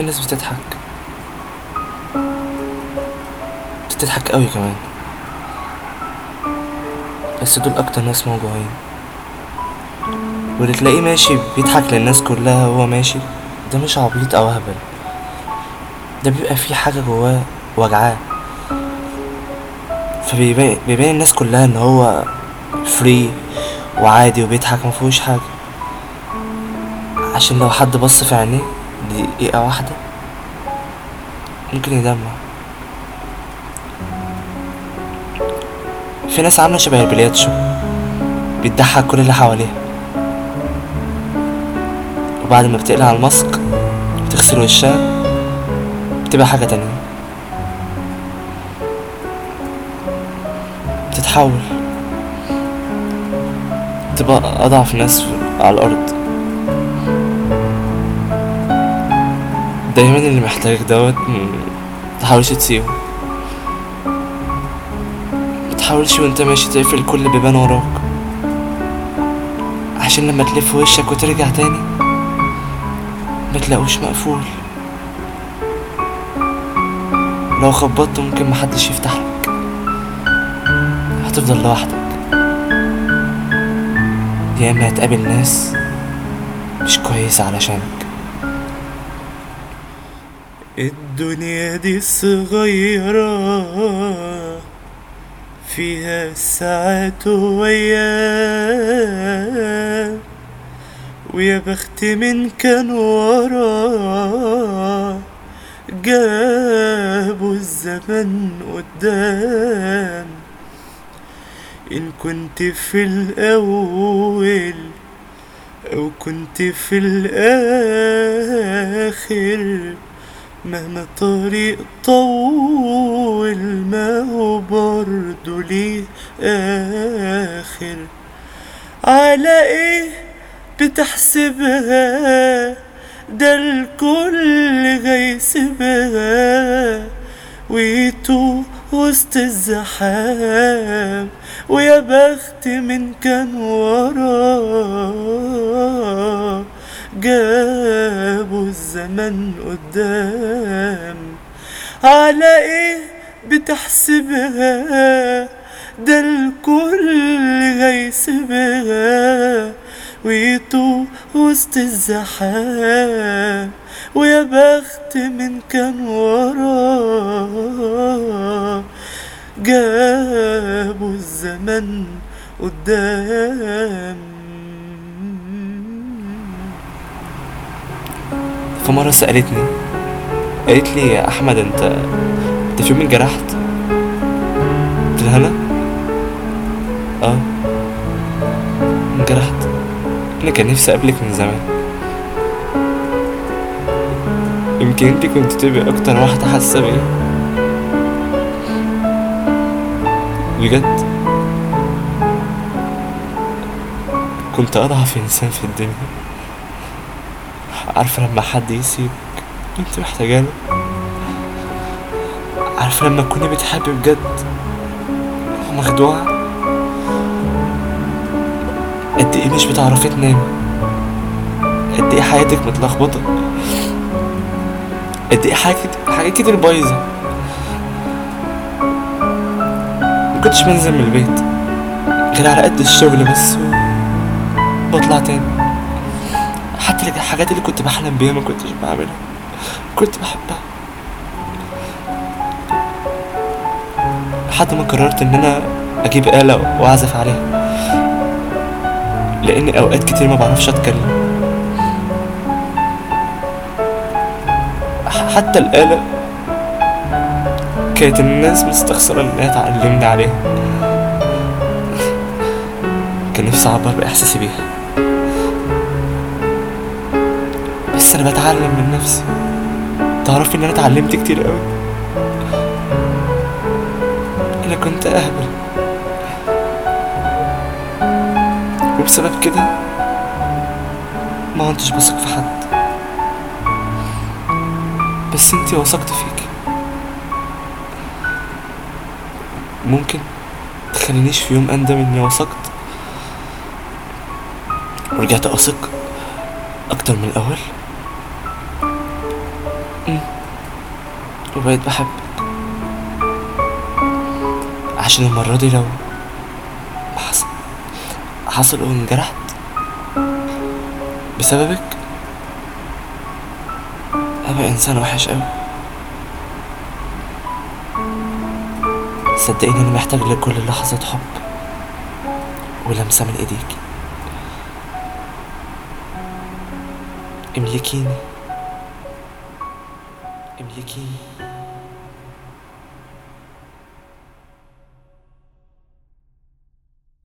في ناس بتضحك. بتضحك قوي كمان. بس دول أكتر ناس موجوعين. واللي تلاقيه ماشي بيضحك للناس كلها وهو ماشي. ده مش عبيط أو هبل. ده بيبقى فيه حاجة جواه وجعاه فبيبين بيبين الناس كلها إن هو فري وعادي وبيضحك مفيهوش حاجة. عشان لو حد بص في عينيه دقيقة واحدة. ممكن يدمع في ناس عاملة شبه البلياتشو بتضحك كل اللي حواليها. وبعد ما بتقلع الماسك وتغسل وشها بتبقى حاجة تانية. بتتحول. تبقى أضعف ناس على الأرض. دايما اللي محتاجك دوت متحاولش تسيبه. متحاولش وانت ماشي تقفل كل بيبان وراك. عشان لما تلف وشك وترجع تاني متلاقوش مقفول. لو خبطت ممكن محدش يفتح لك. هتفضل لوحدك. يا إما هتقابل ناس مش كويسة علشانك. الدنيا دي صغيرة فيها ساعات وأيام ويا بخت من كان ورا جابوا الزمن قدام. إن كنت في الأول أو كنت في الآخر مهما الطريق طول ما هو برضه ليه آخر على إيه بتحسبها؟ ده الكل غيسبها ويتوه وسط الزحام. ويا بخت من كان وراه جابوا الزمن قدام. على إيه بتحسبها؟ ده الكل هيسيبها. ويتوه وسط الزحام. ويا بخت من كان وراه جابوا الزمن قدام. في مرة سألتني قالت لي يا أحمد أنت أنت في يوم انجرحت؟ قلت لها أنا؟ آه. انجرحت أنا كان نفسي أقابلك من زمان. يمكن أنت كنت تبقي أكتر واحدة حاسة بيا. بجد؟ كنت أضعف إنسان في الدنيا. عارفة لما حد يسيبك انت محتاجاله عارفة لما تكوني بتحبي بجد؟ ومخدوعة قد إيه مش بتعرفي تنامي؟ قد إيه حياتك متلخبطة؟ قد إيه حاجات كتير بايظة؟ مكنتش بنزل من البيت غير على قد الشغل بس بطلع تاني. حتى الحاجات اللي كنت بحلم بيها ما كنتش بعملها. كنت بحبها. لحد ما قررت إن أنا أجيب آلة وأعزف عليها. لأن أوقات كتير ما بعرفش أتكلم. حتى الآلة كانت الناس مستخسرة إنها تعلمني عليها. كان نفسي أعبر بإحساسي بيها. بس أنا بتعلم من نفسي. تعرفي إن أنا اتعلمت كتير قوي أنا كنت أهبل. وبسبب كده ما كنتش بثق في حد. بس أنتي وثقت فيكي. ممكن تخلينيش في يوم أندم إني وثقت؟ ورجعت أثق أكتر من الأول؟ وبقيت بحبك. عشان المرة دي لو حصل حصل وانجرحت بسببك أبقى إنسان وحش أوي. صدقيني أنا محتاج لكل لحظة حب ولمسة من إيديك املكيني. املكيني.